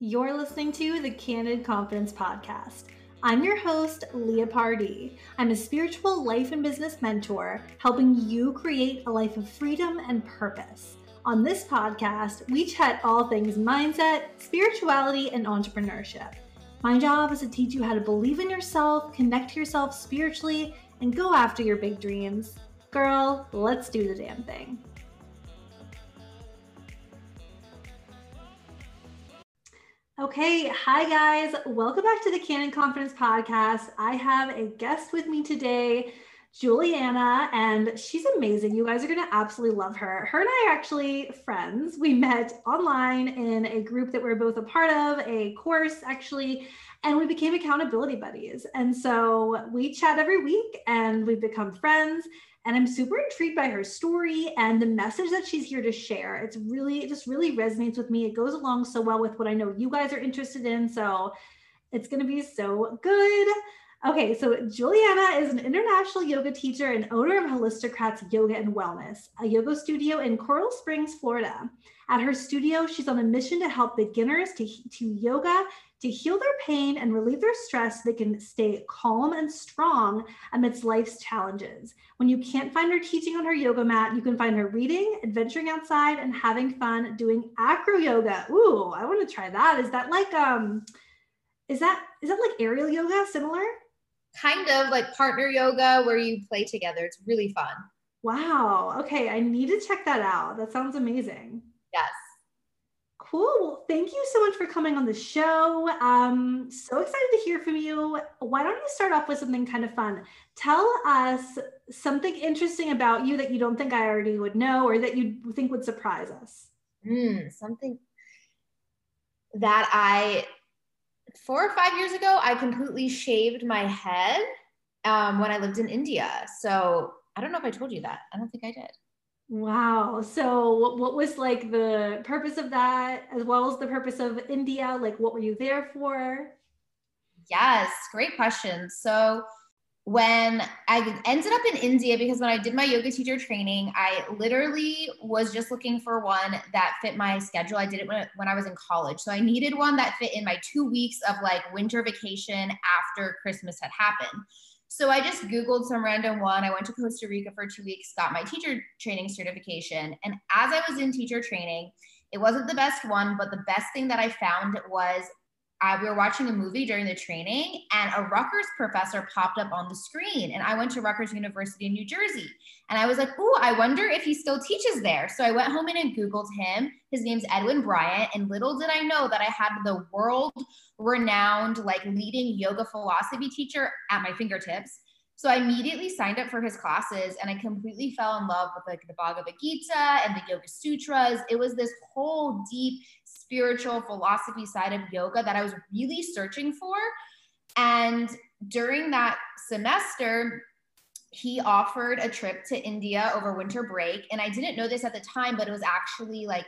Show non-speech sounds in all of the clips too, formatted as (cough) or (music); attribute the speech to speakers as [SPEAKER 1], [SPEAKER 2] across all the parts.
[SPEAKER 1] You're listening to the Candid Confidence Podcast. I'm your host, Leah Pardee. I'm a spiritual life and business mentor, helping you create a life of freedom and purpose. On this podcast, we chat all things mindset, spirituality, and entrepreneurship. My job is to teach you how to believe in yourself, connect to yourself spiritually, and go after your big dreams. Girl, let's do the damn thing. Okay, hi guys. Welcome back to the Candid Confidence Podcast. I have a guest with me today, Juliana, and she's amazing. You guys are going to absolutely love her. Her and I are actually friends. We met online in a group that we're both a part of, a course actually, and we became accountability buddies. And so we chat every week and we've become friends. And I'm super intrigued by her story and the message that she's here to share. It's really, it just really resonates with me. It goes along so well with what I know you guys are interested in. So it's going to be so good. Okay, so Juliana is an international yoga teacher and owner of Holisticrats Yoga and Wellness, a yoga studio in Coral Springs, Florida. At her studio, she's on a mission to help beginners to, to yoga to heal their pain and relieve their stress so they can stay calm and strong amidst life's challenges. When you can't find her teaching on her yoga mat, you can find her reading, adventuring outside, and having fun doing acro yoga. Ooh, I want to try that. Is that like um is that is that like aerial yoga similar?
[SPEAKER 2] Kind of like partner yoga where you play together. It's really fun.
[SPEAKER 1] Wow. Okay, I need to check that out. That sounds amazing. Cool. Well, thank you so much for coming on the show. Um, so excited to hear from you. Why don't you start off with something kind of fun? Tell us something interesting about you that you don't think I already would know or that you think would surprise us.
[SPEAKER 2] Mm, something that I, four or five years ago, I completely shaved my head um, when I lived in India. So I don't know if I told you that. I don't think I did.
[SPEAKER 1] Wow. So, what was like the purpose of that, as well as the purpose of India? Like, what were you there for?
[SPEAKER 2] Yes, great question. So, when I ended up in India, because when I did my yoga teacher training, I literally was just looking for one that fit my schedule. I did it when, when I was in college. So, I needed one that fit in my two weeks of like winter vacation after Christmas had happened. So I just Googled some random one. I went to Costa Rica for two weeks, got my teacher training certification. And as I was in teacher training, it wasn't the best one, but the best thing that I found was we were watching a movie during the training and a Rutgers professor popped up on the screen. And I went to Rutgers University in New Jersey. And I was like, oh, I wonder if he still teaches there. So I went home and I Googled him. His name's Edwin Bryant. And little did I know that I had the world renowned, like leading yoga philosophy teacher at my fingertips. So I immediately signed up for his classes and I completely fell in love with like the Bhagavad Gita and the Yoga Sutras. It was this whole deep spiritual philosophy side of yoga that I was really searching for. And during that semester, he offered a trip to India over winter break. And I didn't know this at the time, but it was actually like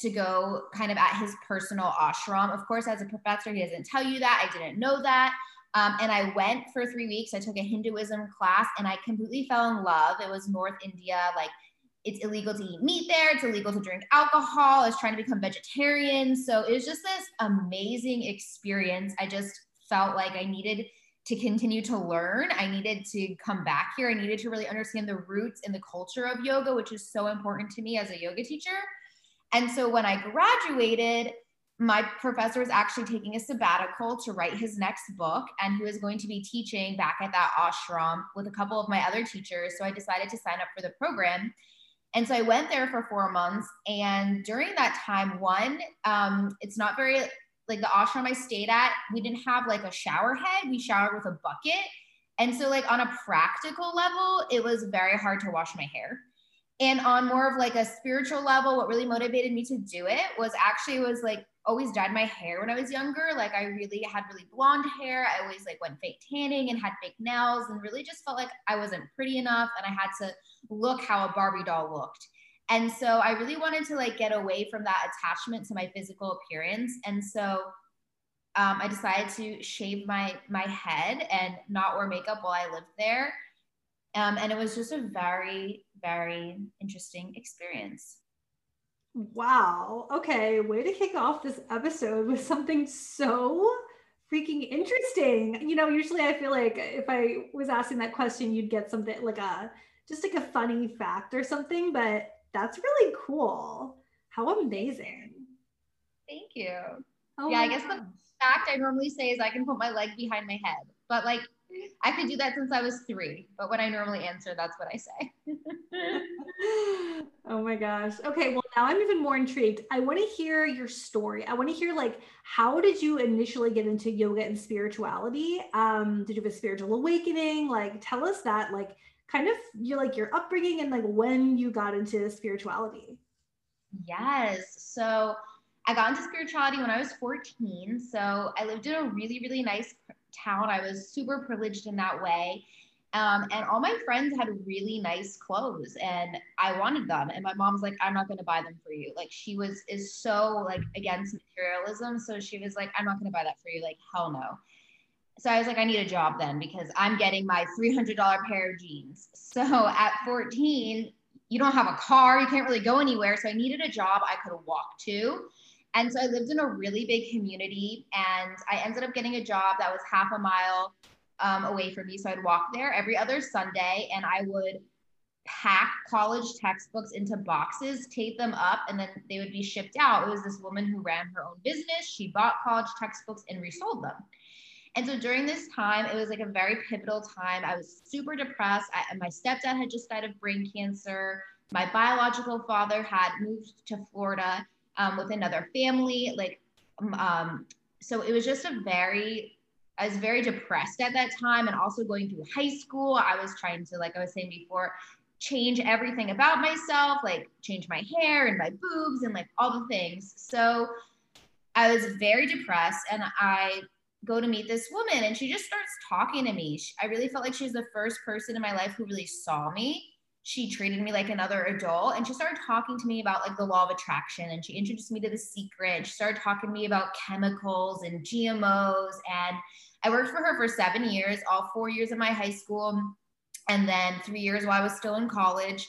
[SPEAKER 2] to go kind of at his personal ashram. Of course, as a professor, he doesn't tell you that. I didn't know that. Um, and I went for three weeks. I took a Hinduism class and I completely fell in love. It was North India, like it's illegal to eat meat there. It's illegal to drink alcohol. I was trying to become vegetarian. So it was just this amazing experience. I just felt like I needed to continue to learn. I needed to come back here. I needed to really understand the roots and the culture of yoga, which is so important to me as a yoga teacher. And so when I graduated, my professor was actually taking a sabbatical to write his next book, and he was going to be teaching back at that ashram with a couple of my other teachers. So I decided to sign up for the program. And so I went there for four months. And during that time, one, um, it's not very like the ashram I stayed at, we didn't have like a shower head. We showered with a bucket. And so, like, on a practical level, it was very hard to wash my hair. And on more of like a spiritual level, what really motivated me to do it was actually was like always dyed my hair when I was younger. Like I really had really blonde hair. I always like went fake tanning and had fake nails and really just felt like I wasn't pretty enough and I had to look how a Barbie doll looked. And so I really wanted to like get away from that attachment to my physical appearance. And so um, I decided to shave my my head and not wear makeup while I lived there. Um, and it was just a very, very interesting experience.
[SPEAKER 1] Wow. Okay. Way to kick off this episode with something so freaking interesting. You know, usually I feel like if I was asking that question, you'd get something like a just like a funny fact or something, but that's really cool. How amazing.
[SPEAKER 2] Thank you. Oh yeah, I guess the fact I normally say is I can put my leg behind my head, but like I could do that since I was three, but when I normally answer, that's what I say. (laughs)
[SPEAKER 1] oh my gosh. Okay, well now I'm even more intrigued. I want to hear your story. I want to hear like how did you initially get into yoga and spirituality? Um, did you have a spiritual awakening? Like tell us that like kind of your like your upbringing and like when you got into spirituality.
[SPEAKER 2] Yes. So I got into spirituality when I was 14. So I lived in a really, really nice town. I was super privileged in that way. Um, and all my friends had really nice clothes and I wanted them. And my mom's like, I'm not going to buy them for you. Like she was, is so like against materialism. So she was like, I'm not going to buy that for you. Like, hell no. So I was like, I need a job then because I'm getting my $300 pair of jeans. So at 14, you don't have a car, you can't really go anywhere. So I needed a job I could walk to. And so I lived in a really big community and I ended up getting a job that was half a mile um, away from me. So I'd walk there every other Sunday and I would pack college textbooks into boxes, tape them up, and then they would be shipped out. It was this woman who ran her own business. She bought college textbooks and resold them. And so during this time, it was like a very pivotal time. I was super depressed. I, my stepdad had just died of brain cancer. My biological father had moved to Florida um, with another family. Like, um, so it was just a very, I was very depressed at that time and also going through high school. I was trying to, like I was saying before, change everything about myself, like change my hair and my boobs and like all the things. So I was very depressed and I go to meet this woman and she just starts talking to me. She, I really felt like she was the first person in my life who really saw me. She treated me like another adult and she started talking to me about like the law of attraction and she introduced me to the secret. She started talking to me about chemicals and gmos and i worked for her for seven years all four years of my high school and then three years while i was still in college.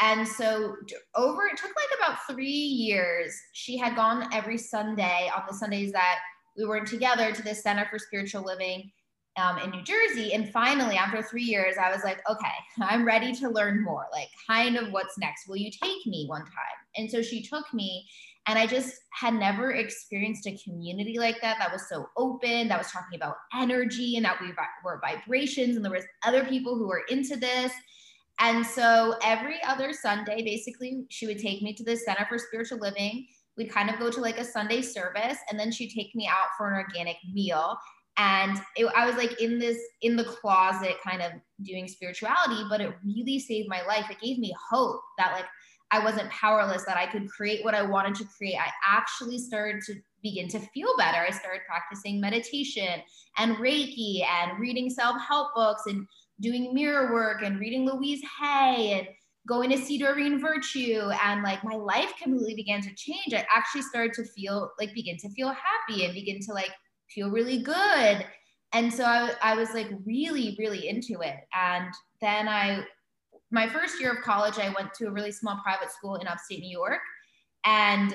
[SPEAKER 2] And so over it took like about three years she had gone every sunday on the sundays that we were together to the center for spiritual living um, in New Jersey. And finally, after three years, I was like, okay, (laughs) I'm ready to learn more. Like, kind of what's next? Will you take me one time? And so she took me. And I just had never experienced a community like that that was so open, that was talking about energy and that we were vibrations, and there was other people who were into this. And so every other Sunday, basically, she would take me to the Center for Spiritual Living. We'd kind of go to like a Sunday service, and then she'd take me out for an organic meal. And it, i was like in this in the closet kind of doing spirituality but it really saved my life. It gave me hope that like i wasn't powerless that i could create what i wanted to create. I actually started to begin to feel better. I started practicing meditation and reiki and reading self-help books and doing mirror work and reading louise hay and going to see Doreen Virtue and like my life completely began to change. I actually started to feel like begin to feel happy and begin to like feel really good. And so I, I was like really, really into it. And then I, my first year of college, I went to a really small private school in upstate New York. And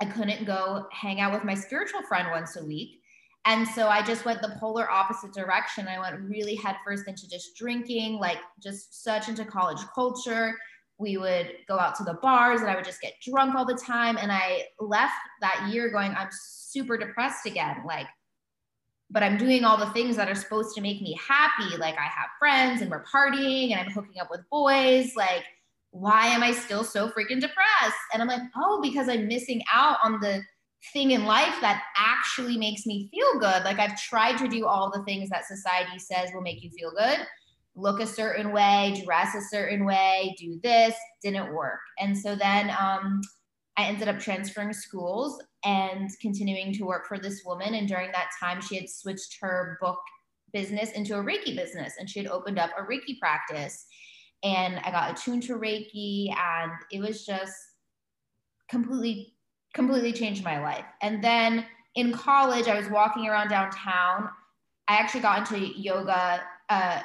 [SPEAKER 2] I couldn't go hang out with my spiritual friend once a week. And so I just went the polar opposite direction. I went really headfirst into just drinking, like just such into college culture. We would go out to the bars and I would just get drunk all the time. And I left that year going, I'm super depressed again. Like, but I'm doing all the things that are supposed to make me happy. Like, I have friends and we're partying and I'm hooking up with boys. Like, why am I still so freaking depressed? And I'm like, oh, because I'm missing out on the thing in life that actually makes me feel good. Like, I've tried to do all the things that society says will make you feel good look a certain way, dress a certain way, do this, didn't work. And so then um, I ended up transferring schools and continuing to work for this woman. And during that time, she had switched her book business into a Reiki business and she had opened up a Reiki practice. And I got attuned to Reiki, and it was just completely, completely changed my life. And then in college, I was walking around downtown. I actually got into yoga uh,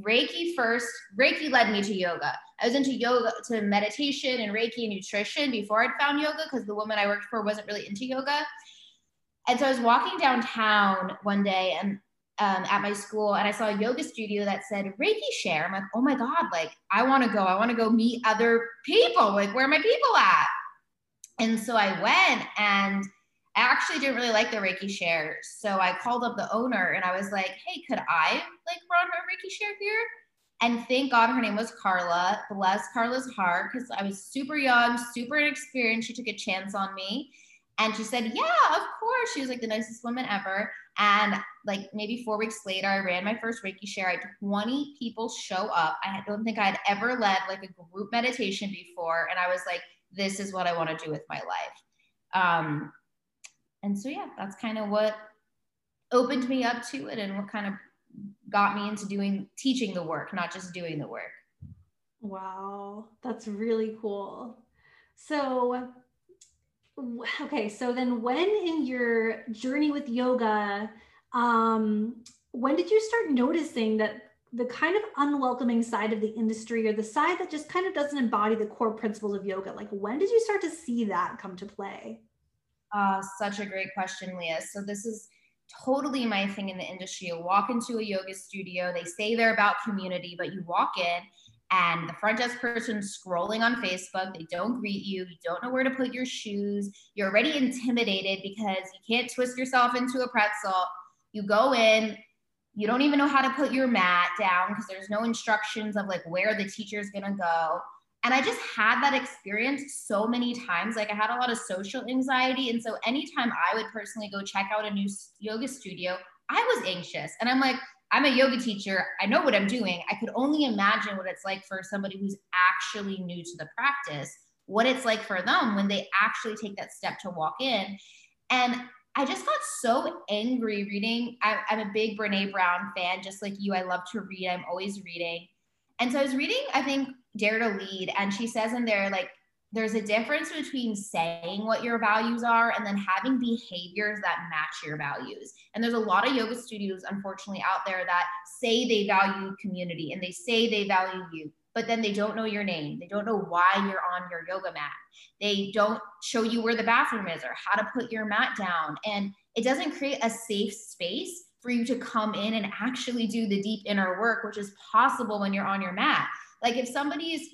[SPEAKER 2] Reiki first. Reiki led me to yoga. I was into yoga, to meditation and Reiki and nutrition before I'd found yoga because the woman I worked for wasn't really into yoga. And so I was walking downtown one day and um, at my school and I saw a yoga studio that said Reiki share. I'm like, oh my God, like I want to go. I want to go meet other people. Like, where are my people at? And so I went and I actually didn't really like the Reiki share. So I called up the owner and I was like, hey, could I like run a Reiki share here? And thank God her name was Carla. Bless Carla's heart because I was super young, super inexperienced. She took a chance on me. And she said, Yeah, of course. She was like the nicest woman ever. And like maybe four weeks later, I ran my first Reiki share. I had 20 people show up. I don't think I'd ever led like a group meditation before. And I was like, This is what I want to do with my life. Um, and so, yeah, that's kind of what opened me up to it and what kind of got me into doing teaching the work, not just doing the work.
[SPEAKER 1] Wow, that's really cool. So, okay, so then when in your journey with yoga, um, when did you start noticing that the kind of unwelcoming side of the industry or the side that just kind of doesn't embody the core principles of yoga? Like, when did you start to see that come to play?
[SPEAKER 2] Uh, such a great question, Leah. So, this is totally my thing in the industry. You walk into a yoga studio, they say they're about community, but you walk in and the front desk person scrolling on Facebook, they don't greet you, you don't know where to put your shoes, you're already intimidated because you can't twist yourself into a pretzel. You go in, you don't even know how to put your mat down because there's no instructions of like where the teacher's gonna go. And I just had that experience so many times. Like I had a lot of social anxiety. And so anytime I would personally go check out a new yoga studio, I was anxious. And I'm like, I'm a yoga teacher. I know what I'm doing. I could only imagine what it's like for somebody who's actually new to the practice, what it's like for them when they actually take that step to walk in. And I just got so angry reading. I, am a big Brene Brown fan, just like you. I love to read, I'm always reading. And so I was reading, I think, Dare to Lead, and she says in there, like, there's a difference between saying what your values are and then having behaviors that match your values. And there's a lot of yoga studios, unfortunately, out there that say they value community and they say they value you, but then they don't know your name. They don't know why you're on your yoga mat. They don't show you where the bathroom is or how to put your mat down. And it doesn't create a safe space for you to come in and actually do the deep inner work, which is possible when you're on your mat. Like if somebody's,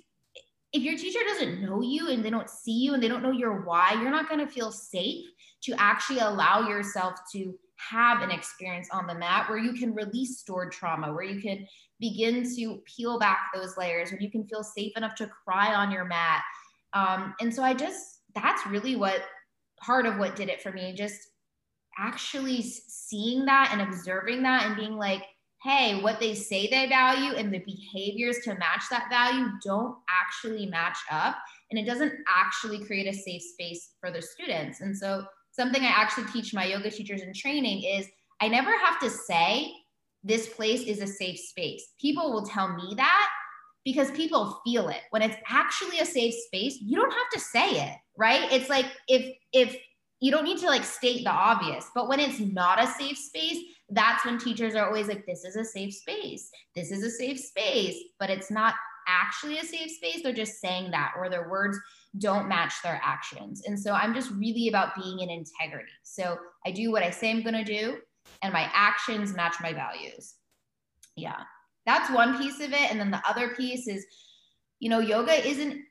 [SPEAKER 2] if your teacher doesn't know you and they don't see you and they don't know your why, you're not going to feel safe to actually allow yourself to have an experience on the mat where you can release stored trauma, where you can begin to peel back those layers, where you can feel safe enough to cry on your mat. Um, and so I just, that's really what part of what did it for me. Just actually seeing that and observing that and being like, hey, what they say they value and the behaviors to match that value don't actually match up. And it doesn't actually create a safe space for the students. And so, something I actually teach my yoga teachers in training is I never have to say, this place is a safe space. People will tell me that because people feel it. When it's actually a safe space, you don't have to say it, right? It's like if if you don't need to like state the obvious, but when it's not a safe space, that's when teachers are always like, this is a safe space. This is a safe space, but it's not actually a safe space. They're just saying that, or their words don't match their actions. And so I'm just really about being in integrity. So I do what I say I'm going to do, and my actions match my values. Yeah, that's one piece of it. And then the other piece is, you know, yoga isn't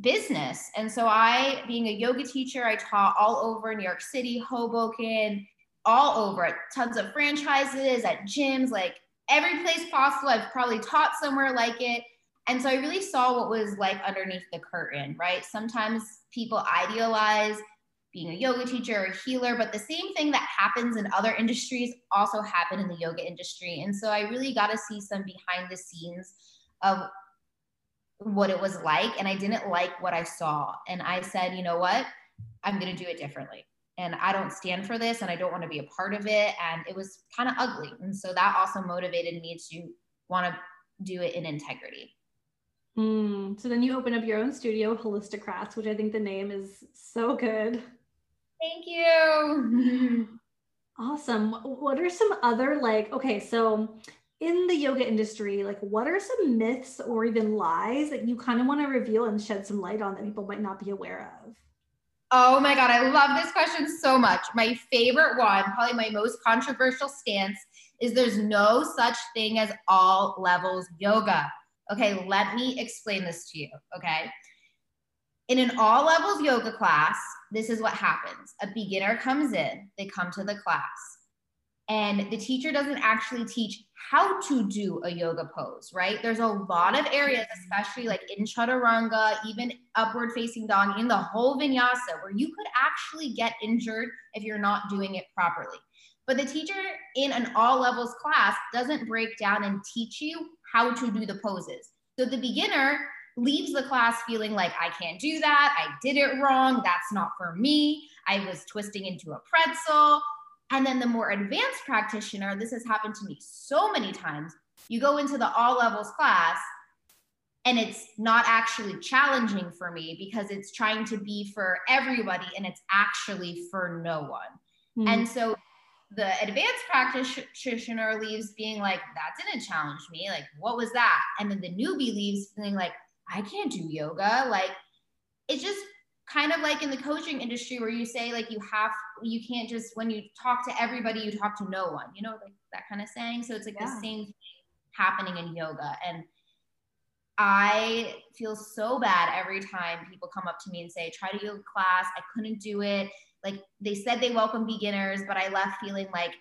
[SPEAKER 2] business. And so I, being a yoga teacher, I taught all over New York City, Hoboken, all over it, tons of franchises at gyms, like every place possible. I've probably taught somewhere like it. And so I really saw what was like underneath the curtain, right? Sometimes people idealize being a yoga teacher or a healer, but the same thing that happens in other industries also happen in the yoga industry. And so I really got to see some behind the scenes of what it was like and I didn't like what I saw. And I said, you know what? I'm going to do it differently. And I don't stand for this and I don't want to be a part of it. And it was kind of ugly. And so that also motivated me to want to do it in integrity.
[SPEAKER 1] Mm, so then you open up your own studio, Holistocrats, which I think the name is so good.
[SPEAKER 2] Thank you. (laughs)
[SPEAKER 1] awesome. What are some other like, okay, so in the yoga industry, like what are some myths or even lies that you kind of want to reveal and shed some light on that people might not be aware of?
[SPEAKER 2] Oh my God, I love this question so much. My favorite one, probably my most controversial stance, is there's no such thing as all levels yoga. Okay, let me explain this to you. Okay. In an all levels yoga class, this is what happens a beginner comes in, they come to the class and the teacher doesn't actually teach how to do a yoga pose, right? There's a lot of areas, especially like in chaturanga, even upward facing dog, in the whole vinyasa, where you could actually get injured if you're not doing it properly. But the teacher in an all levels class doesn't break down and teach you how to do the poses. So the beginner leaves the class feeling like, I can't do that. I did it wrong. That's not for me. I was twisting into a pretzel. And then the more advanced practitioner, this has happened to me so many times. You go into the all levels class and it's not actually challenging for me because it's trying to be for everybody and it's actually for no one. Mm-hmm. And so the advanced practitioner leaves being like, that didn't challenge me. Like, what was that? And then the newbie leaves feeling like, I can't do yoga. Like, it's just kind of like in the coaching industry where you say like you have you can't just when you talk to everybody you talk to no one you know like that kind of saying so it's like yeah. the same thing happening in yoga and i feel so bad every time people come up to me and say try to yoga class i couldn't do it like they said they welcome beginners but i left feeling like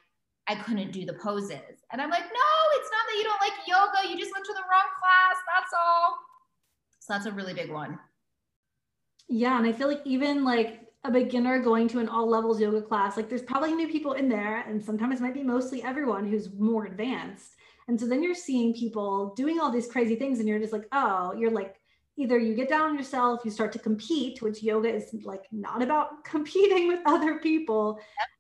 [SPEAKER 2] i couldn't do the poses. And i'm like no it's not that you don't like yoga you just went to the wrong class that's all. So that's a really big one.
[SPEAKER 1] Yeah, and I feel like even like a beginner going to an all levels yoga class, like there's probably new people in there, and sometimes it might be mostly everyone who's more advanced. And so then you're seeing people doing all these crazy things, and you're just like, oh, you're like, either you get down on yourself, you start to compete, which yoga is like not about (laughs) competing with other people.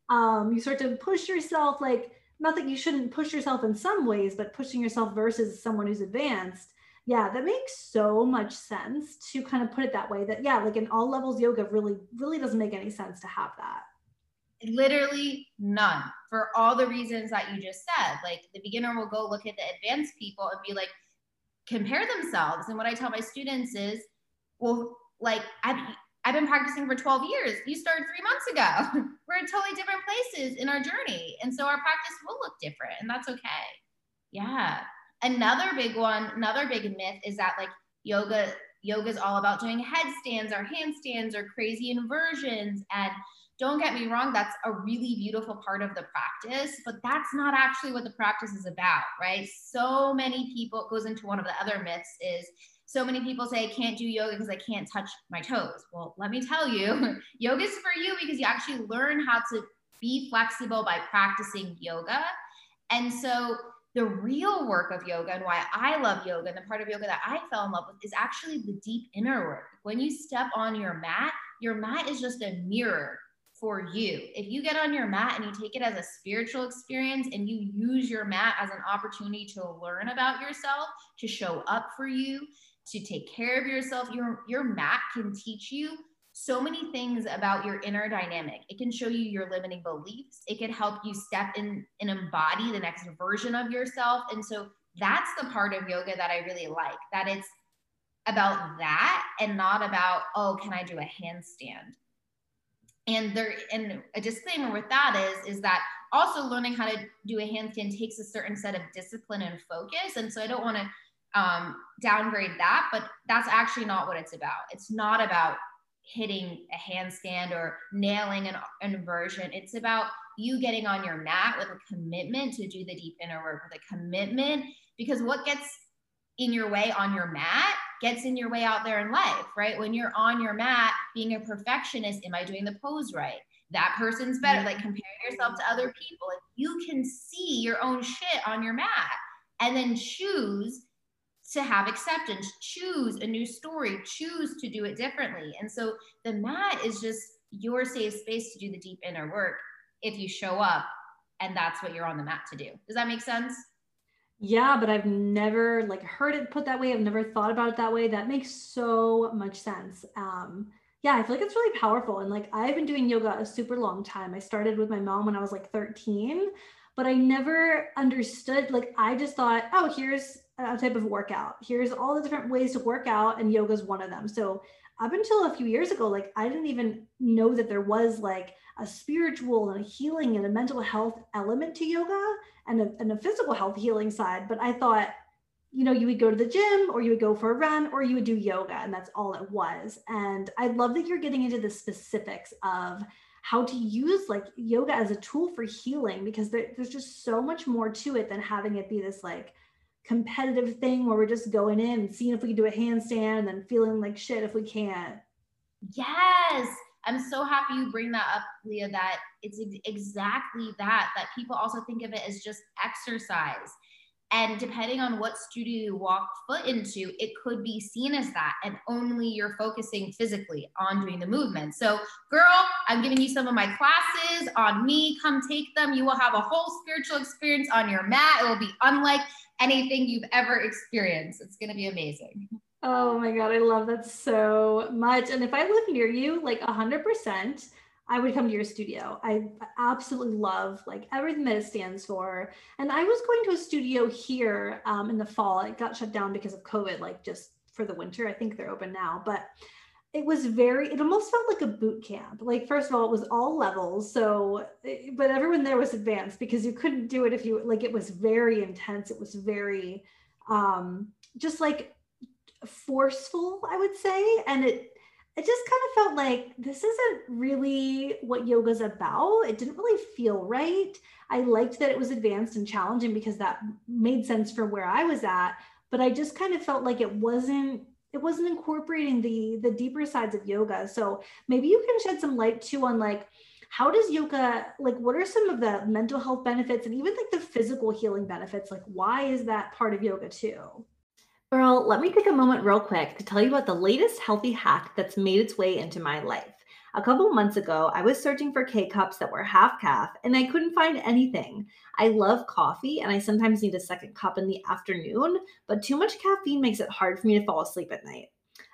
[SPEAKER 1] Um, you start to push yourself, like, not that you shouldn't push yourself in some ways, but pushing yourself versus someone who's advanced. Yeah that makes so much sense to kind of put it that way that yeah like in all levels yoga really really doesn't make any sense to have that.
[SPEAKER 2] Literally none for all the reasons that you just said. Like the beginner will go look at the advanced people and be like compare themselves and what i tell my students is well like i've I've been practicing for 12 years. You started three months ago. (laughs) We're in totally different places in our journey. And so our practice will look different, and that's okay. Yeah another big one, another big myth is that like yoga, yoga is all about doing headstands or handstands or crazy inversions. And don't get me wrong, that's a really beautiful part of the practice, but that's not actually what the practice is about, right? So many people, it goes into one of the other myths is so many people say I can't do yoga because I can't touch my toes. Well, let me tell you, (laughs) yoga is for you because you actually learn how to be flexible by practicing yoga. And so the real work of yoga and why I love yoga and the part of yoga that I fell in love with is actually the deep inner work. When you step on your mat, your mat is just a mirror for you. If you get on your mat and you take it as a spiritual experience and you use your mat as an opportunity to learn about yourself, to show up for you, to take care of yourself, your, your mat can teach you so many things about your inner dynamic. It can show you your limiting beliefs. It can help you step in and embody the next version of yourself. And so that's the part of yoga that I really like, that it's about that and not about, oh, can I do a handstand? And there and a disclaimer with that is, is that also learning how to do a handstand takes a certain set of discipline and focus. And so I don't want to um, downgrade that, but that's actually not what it's about. It's not about hitting a handstand or nailing an, an inversion. It's about you getting on your mat with a commitment to do the deep inner work with a commitment because what gets in your way on your mat gets in your way out there in life, right? When you're on your mat being a perfectionist, am I doing the pose right? That person's better. Like comparing yourself to other people. If you can see your own shit on your mat and then choose to have acceptance, choose a new story, choose to do it differently. And so the mat is just your safe space to do the deep inner work if you show up and that's what you're on the mat to do. Does that make sense?
[SPEAKER 1] Yeah, but I've never like heard it put that way. I've never thought about it that way. That makes so much sense. Um, yeah, I feel like it's really powerful. And like I've been doing yoga a super long time. I started with my mom when I was like 13, but I never understood. Like, I just thought, oh, here's a type of workout. Here's all the different ways to work out, and yoga is one of them. So, up until a few years ago, like, I didn't even know that there was like a spiritual and a healing and a mental health element to yoga and a, and a physical health healing side. But I thought, you know, you would go to the gym or you would go for a run or you would do yoga, and that's all it was. And I love that you're getting into the specifics of how to use like yoga as a tool for healing because there, there's just so much more to it than having it be this like competitive thing where we're just going in and seeing if we can do a handstand and then feeling like shit if we can't.
[SPEAKER 2] Yes. I'm so happy you bring that up, Leah, that it's exactly that, that people also think of it as just exercise. And depending on what studio you walk foot into, it could be seen as that. And only you're focusing physically on doing the movement. So, girl, I'm giving you some of my classes on me. Come take them. You will have a whole spiritual experience on your mat. It will be unlike anything you've ever experienced. It's going to be amazing.
[SPEAKER 1] Oh my God. I love that so much. And if I live near you, like 100%, I would come to your studio. I absolutely love like everything that it stands for. And I was going to a studio here um, in the fall. It got shut down because of COVID, like just for the winter. I think they're open now, but it was very. It almost felt like a boot camp. Like first of all, it was all levels. So, eh, but everyone there was advanced because you couldn't do it if you like. It was very intense. It was very, um, just like forceful, I would say, and it it just kind of felt like this isn't really what yoga's about. It didn't really feel right. I liked that it was advanced and challenging because that made sense for where I was at, but I just kind of felt like it wasn't it wasn't incorporating the the deeper sides of yoga. So maybe you can shed some light too on like how does yoga like what are some of the mental health benefits and even like the physical healing benefits? Like why is that part of yoga too?
[SPEAKER 3] Girl, let me take a moment real quick to tell you about the latest healthy hack that's made its way into my life. A couple months ago, I was searching for K cups that were half caff and I couldn't find anything. I love coffee and I sometimes need a second cup in the afternoon, but too much caffeine makes it hard for me to fall asleep at night.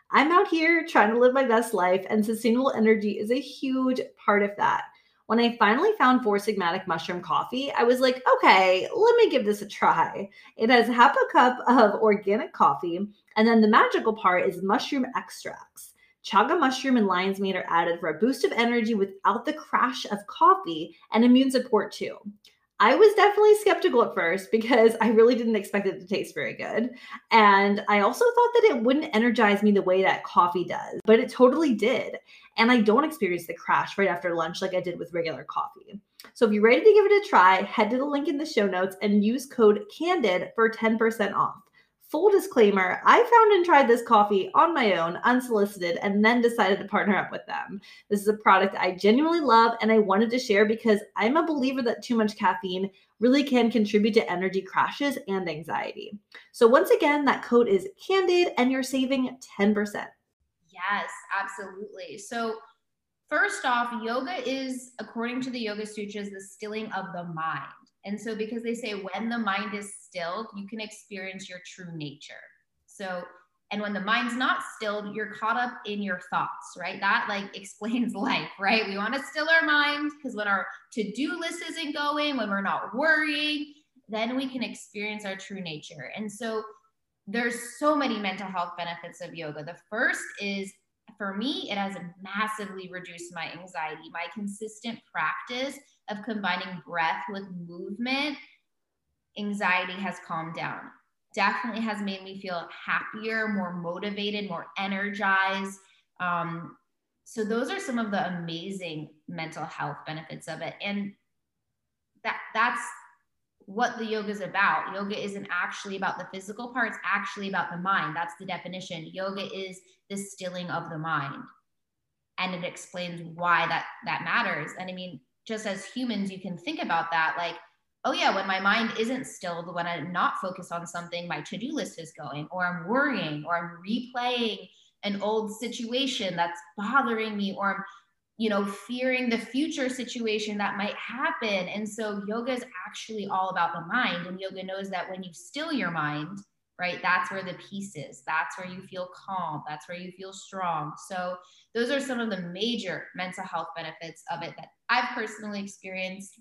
[SPEAKER 3] I'm out here trying to live my best life, and sustainable energy is a huge part of that. When I finally found Four Sigmatic Mushroom Coffee, I was like, okay, let me give this a try. It has half a cup of organic coffee, and then the magical part is mushroom extracts. Chaga mushroom and lion's mane are added for a boost of energy without the crash of coffee and immune support too. I was definitely skeptical at first because I really didn't expect it to taste very good. And I also thought that it wouldn't energize me the way that coffee does, but it totally did. And I don't experience the crash right after lunch like I did with regular coffee. So if you're ready to give it a try, head to the link in the show notes and use code CANDID for 10% off. Full disclaimer I found and tried this coffee on my own, unsolicited, and then decided to partner up with them. This is a product I genuinely love and I wanted to share because I'm a believer that too much caffeine really can contribute to energy crashes and anxiety. So, once again, that code is CANDID and you're saving 10%.
[SPEAKER 2] Yes, absolutely. So, first off, yoga is, according to the Yoga Sutras, the stilling of the mind. And so, because they say when the mind is stilled, you can experience your true nature. So, and when the mind's not stilled, you're caught up in your thoughts, right? That like (laughs) explains life, right? We want to still our mind because when our to do list isn't going, when we're not worrying, then we can experience our true nature. And so, there's so many mental health benefits of yoga. The first is for me, it has massively reduced my anxiety. My consistent practice of combining breath with movement, anxiety has calmed down. Definitely has made me feel happier, more motivated, more energized. Um, so those are some of the amazing mental health benefits of it. And that that's what the yoga is about. Yoga isn't actually about the physical part, it's actually about the mind. That's the definition. Yoga is the stilling of the mind. And it explains why that that matters. And I mean, just as humans, you can think about that like, oh yeah, when my mind isn't stilled, when I'm not focused on something, my to-do list is going, or I'm worrying, or I'm replaying an old situation that's bothering me, or I'm, you know, fearing the future situation that might happen. And so yoga is actually all about the mind. And yoga knows that when you still your mind, right? That's where the peace is. That's where you feel calm. That's where you feel strong. So, those are some of the major mental health benefits of it that I've personally experienced.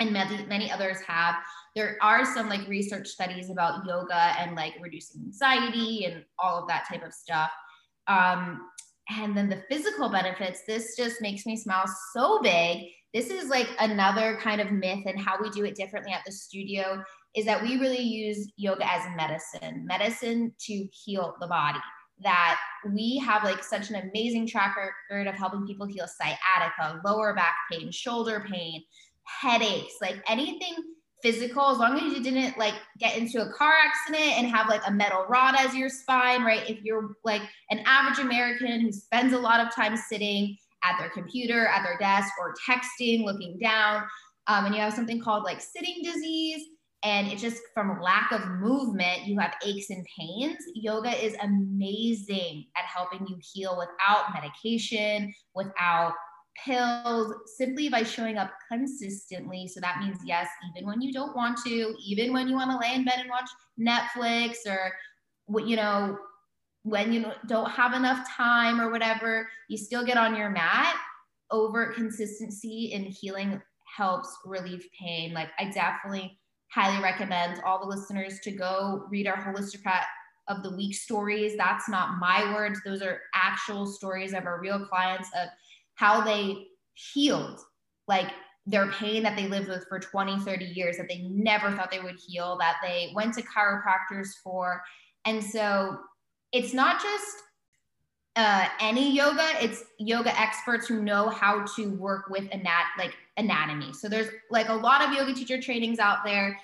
[SPEAKER 2] and many, many others have. There are some like research studies about yoga and like reducing anxiety and all of that type of stuff. Um, and then the physical benefits, this just makes me smile so big. This is like another kind of myth and how we do it differently at the studio is that we really use yoga as medicine, medicine to heal the body. That we have like such an amazing track record of helping people heal sciatica, lower back pain, shoulder pain, headaches, like anything physical, as long as you didn't like get into a car accident and have like a metal rod as your spine, right? If you're like an average American who spends a lot of time sitting at their computer, at their desk, or texting, looking down, um, and you have something called like sitting disease, and it's just from lack of movement, you have aches and pains. Yoga is amazing at helping you heal without medication, without pills simply by showing up consistently. So that means, yes, even when you don't want to, even when you want to lay in bed and watch Netflix or, you know, when you don't have enough time or whatever, you still get on your mat. Over consistency in healing helps relieve pain. Like, I definitely highly recommend all the listeners to go read our Holistic of the Week stories. That's not my words, those are actual stories of our real clients of how they healed like their pain that they lived with for 20 30 years that they never thought they would heal that they went to chiropractors for and so it's not just uh, any yoga it's yoga experts who know how to work with anat like anatomy. So there's like a lot of yoga teacher trainings out there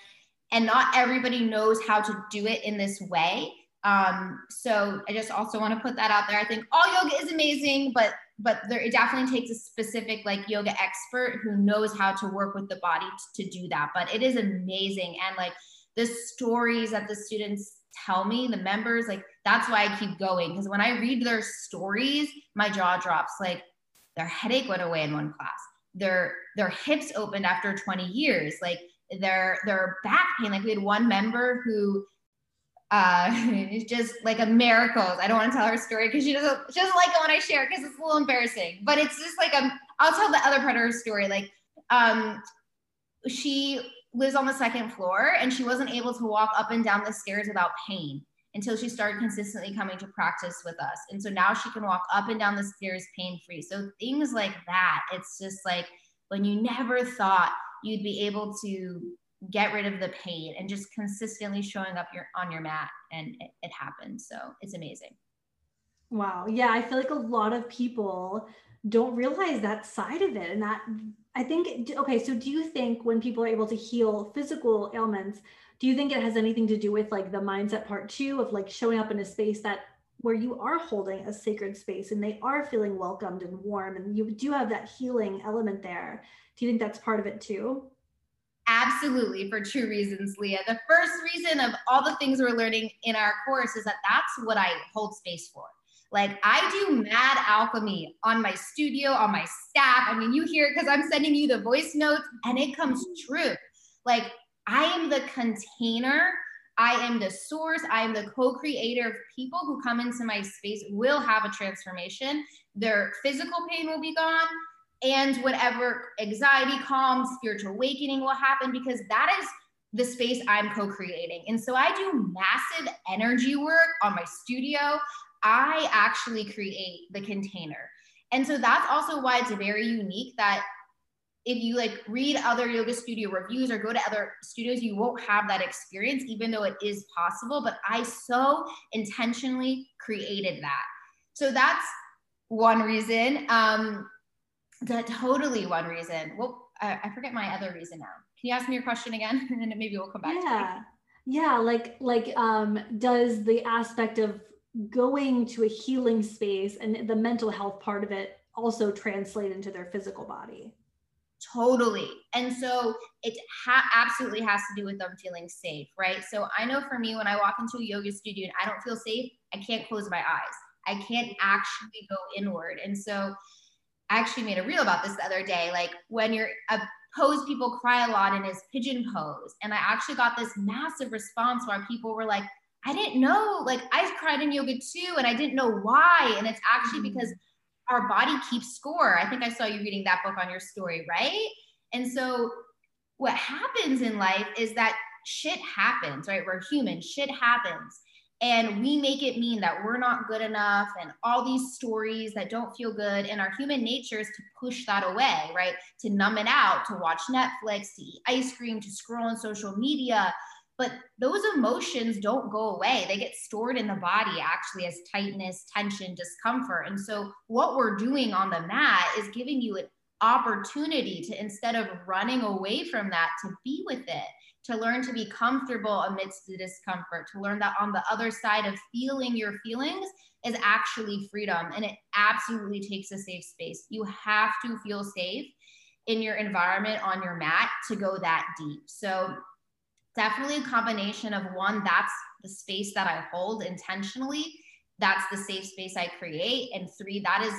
[SPEAKER 2] and not everybody knows how to do it in this way. Um, so i just also want to put that out there. I think all yoga is amazing but but there it definitely takes a specific like yoga expert who knows how to work with the body to do that. But it is amazing and like the stories that the students tell me the members like that's why i keep going because when i read their stories my jaw drops like their headache went away in one class. Their their hips opened after 20 years like their their back pain like we had one member who uh (laughs) it's just like a miracle. I don't want to tell her story because she doesn't she doesn't like it when i share because it's a little embarrassing. But it's just like a i'll tell the other part of her story like um she lives on the second floor and she wasn't able to walk up and down the stairs without pain until she started consistently coming to practice with us. And so now she can walk up and down the stairs pain free so things like that it's just like when you never thought you'd be able to get rid of the pain and just consistently showing up your on your mat and it, it happens so it's amazing.
[SPEAKER 1] Wow. Yeah i feel like a lot of people don't realize that side of it and that i think okay so do you think when people are able to heal physical ailments do you think it has anything to do with like the mindset part too of like showing up in a space that where you are holding a sacred space and they are feeling welcomed and warm and you do have that healing element there do you think that's part of it too
[SPEAKER 2] Absolutely, for two reasons, Leah. The first reason of all the things we're learning in our course is that that's what I hold space for. Like I do mad alchemy on my studio, on my staff. I mean, you hear it because I'm sending you the voice notes and it comes true. Like I am the container. I am the source. I am the co-creator of people who come into my space will have a transformation. Their physical pain will be gone and whatever anxiety calm spiritual awakening will happen because that is the space i'm co-creating and so i do massive energy work on my studio i actually create the container and so that's also why it's very unique that if you like read other yoga studio reviews or go to other studios you won't have that experience even though it is possible but i so intentionally created that so that's one reason um that totally one reason. Well, I, I, forget my other reason now. Can you ask me your question again, (laughs) and then maybe we'll come back.
[SPEAKER 1] Yeah, yeah. Like like um, does the aspect of going to a healing space and the mental health part of it also translate into their physical body?
[SPEAKER 2] Totally. And so it ha- absolutely has to do with them feeling safe, right? So I know for me, when I walk into a yoga studio and I don't feel safe, I can't close my eyes. I can't actually go inward. And so I actually made a reel about this the other day. Like when you're a pose people cry a lot in is pigeon pose. And I actually got this massive response where people were like, I didn't know, like I've cried in yoga too, and I didn't know why. And it's actually mm-hmm. because our body keeps score. I think I saw you reading that book on your story, right? And so what happens in life is that shit happens, right? We're human, shit happens. And we make it mean that we're not good enough and all these stories that don't feel good. And our human nature is to push that away, right? To numb it out, to watch Netflix, to eat ice cream, to scroll on social media. But those emotions don't go away. They get stored in the body actually as tightness, tension, discomfort. And so, what we're doing on the mat is giving you an opportunity to instead of running away from that, to be with it to learn to be comfortable amidst the discomfort, to learn that on the other side of feeling your feelings is actually freedom. And it absolutely takes a safe space. You have to feel safe in your environment on your mat to go that deep. So, definitely a combination of one, that's the space that I hold intentionally. That's the safe space I create. And three, that is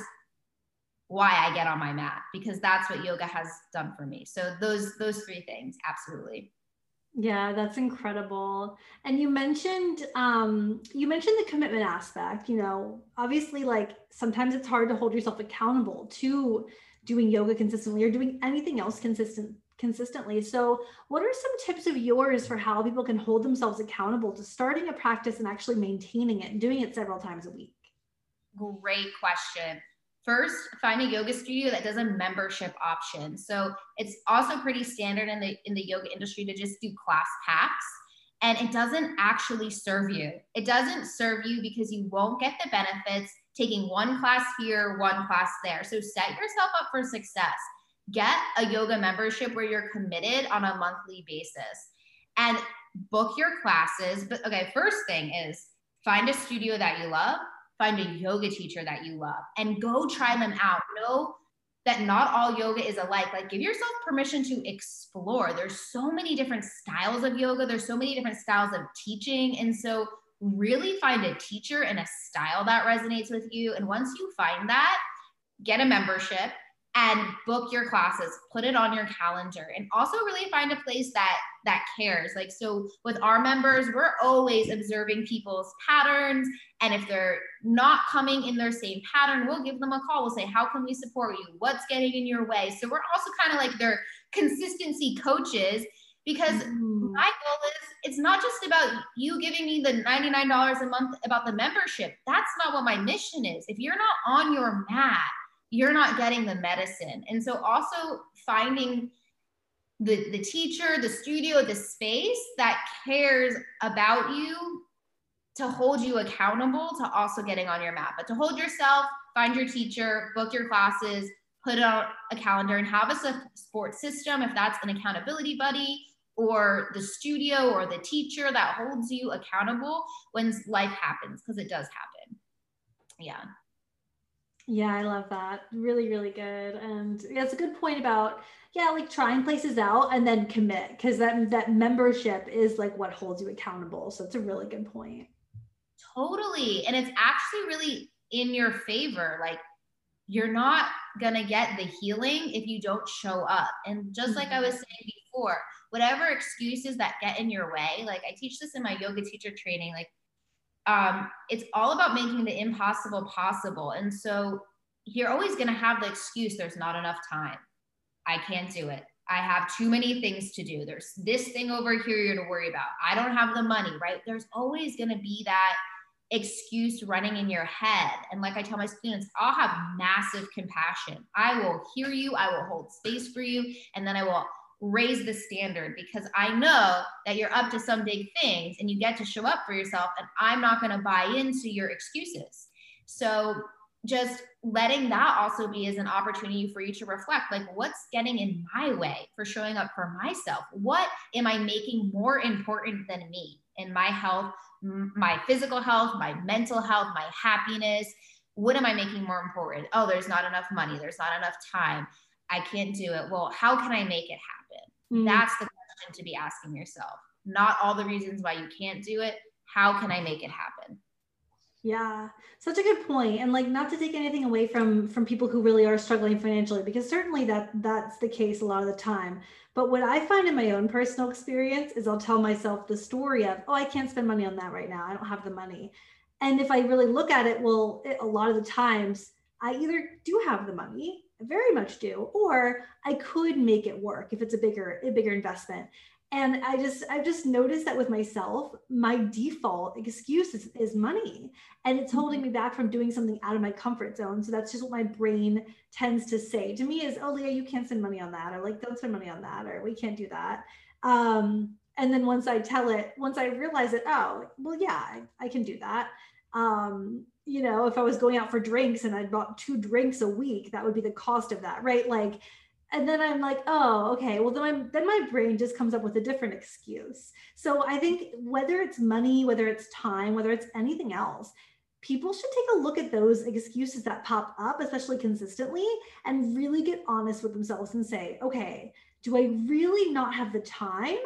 [SPEAKER 2] why I get on my mat because that's what yoga has done for me. So those those three things, absolutely.
[SPEAKER 1] Yeah, that's incredible. And you mentioned um you mentioned the commitment aspect, you know, obviously like sometimes it's hard to hold yourself accountable to doing yoga consistently or doing anything else consistent consistently. So, what are some tips of yours for how people can hold themselves accountable to starting a practice and actually maintaining it and doing it several times a week?
[SPEAKER 2] Great question. First, find a yoga studio that does a membership option. So it's also pretty standard in the in the yoga industry to just do class packs and it doesn't actually serve you. It doesn't serve you because you won't get the benefits taking one class here, one class there. So set yourself up for success. Get a yoga membership where you're committed on a monthly basis and book your classes. But okay, first thing is find a studio that you love find a yoga teacher that you love and go try them out. Know that not all yoga is alike. Like give yourself permission to explore. There's so many different styles of yoga. There's so many different styles of teaching. And so really find a teacher and a style that resonates with you. And once you find that, get a membership and book your classes put it on your calendar and also really find a place that that cares. Like so with our members we're always observing people's patterns and if they're not coming in their same pattern we'll give them a call. We'll say how can we support you? What's getting in your way? So we're also kind of like their consistency coaches because mm. my goal is it's not just about you giving me the $99 a month about the membership. That's not what my mission is. If you're not on your mat you're not getting the medicine. And so also finding the, the teacher, the studio, the space that cares about you to hold you accountable to also getting on your mat. But to hold yourself, find your teacher, book your classes, put out a calendar and have a support system if that's an accountability buddy or the studio or the teacher that holds you accountable when life happens because it does happen. Yeah.
[SPEAKER 1] Yeah, I love that. Really, really good. And yeah, it's a good point about yeah, like trying places out and then commit because that that membership is like what holds you accountable. So it's a really good point.
[SPEAKER 2] Totally. And it's actually really in your favor. Like you're not gonna get the healing if you don't show up. And just like I was mm-hmm. saying before, whatever excuses that get in your way, like I teach this in my yoga teacher training, like um, it's all about making the impossible possible. And so you're always going to have the excuse there's not enough time. I can't do it. I have too many things to do. There's this thing over here you're to worry about. I don't have the money, right? There's always going to be that excuse running in your head. And like I tell my students, I'll have massive compassion. I will hear you, I will hold space for you, and then I will raise the standard because I know that you're up to some big things and you get to show up for yourself and I'm not going to buy into your excuses. So just letting that also be as an opportunity for you to reflect like what's getting in my way for showing up for myself? What am i making more important than me in my health my physical health my mental health my happiness? What am i making more important? Oh there's not enough money. There's not enough time. I can't do it. Well how can i make it happen Mm-hmm. That's the question to be asking yourself. Not all the reasons why you can't do it. How can I make it happen?
[SPEAKER 1] Yeah, such a good point. And like not to take anything away from from people who really are struggling financially because certainly that that's the case a lot of the time. But what I find in my own personal experience is I'll tell myself the story of, "Oh, I can't spend money on that right now. I don't have the money." And if I really look at it, well, it, a lot of the times I either do have the money very much do, or I could make it work if it's a bigger, a bigger investment. And I just, I've just noticed that with myself, my default excuse is, is money. And it's holding me back from doing something out of my comfort zone. So that's just what my brain tends to say to me is, oh, Leah, you can't spend money on that. Or like, don't spend money on that. Or we can't do that. Um, and then once I tell it, once I realize it, oh, well, yeah, I, I can do that. Um, you know, if I was going out for drinks and I bought two drinks a week, that would be the cost of that, right? Like, and then I'm like, oh, okay. Well, then my then my brain just comes up with a different excuse. So I think whether it's money, whether it's time, whether it's anything else, people should take a look at those excuses that pop up, especially consistently, and really get honest with themselves and say, okay, do I really not have the time?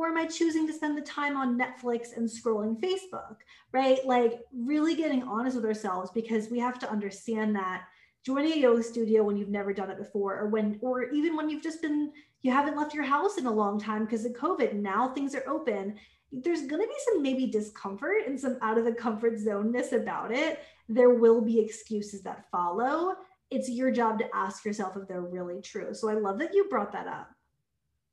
[SPEAKER 1] Or am I choosing to spend the time on Netflix and scrolling Facebook? Right? Like, really getting honest with ourselves because we have to understand that joining a yoga studio when you've never done it before or when or even when you've just been you haven't left your house in a long time because of covid now things are open there's going to be some maybe discomfort and some out of the comfort zoneness about it there will be excuses that follow it's your job to ask yourself if they're really true so i love that you brought that up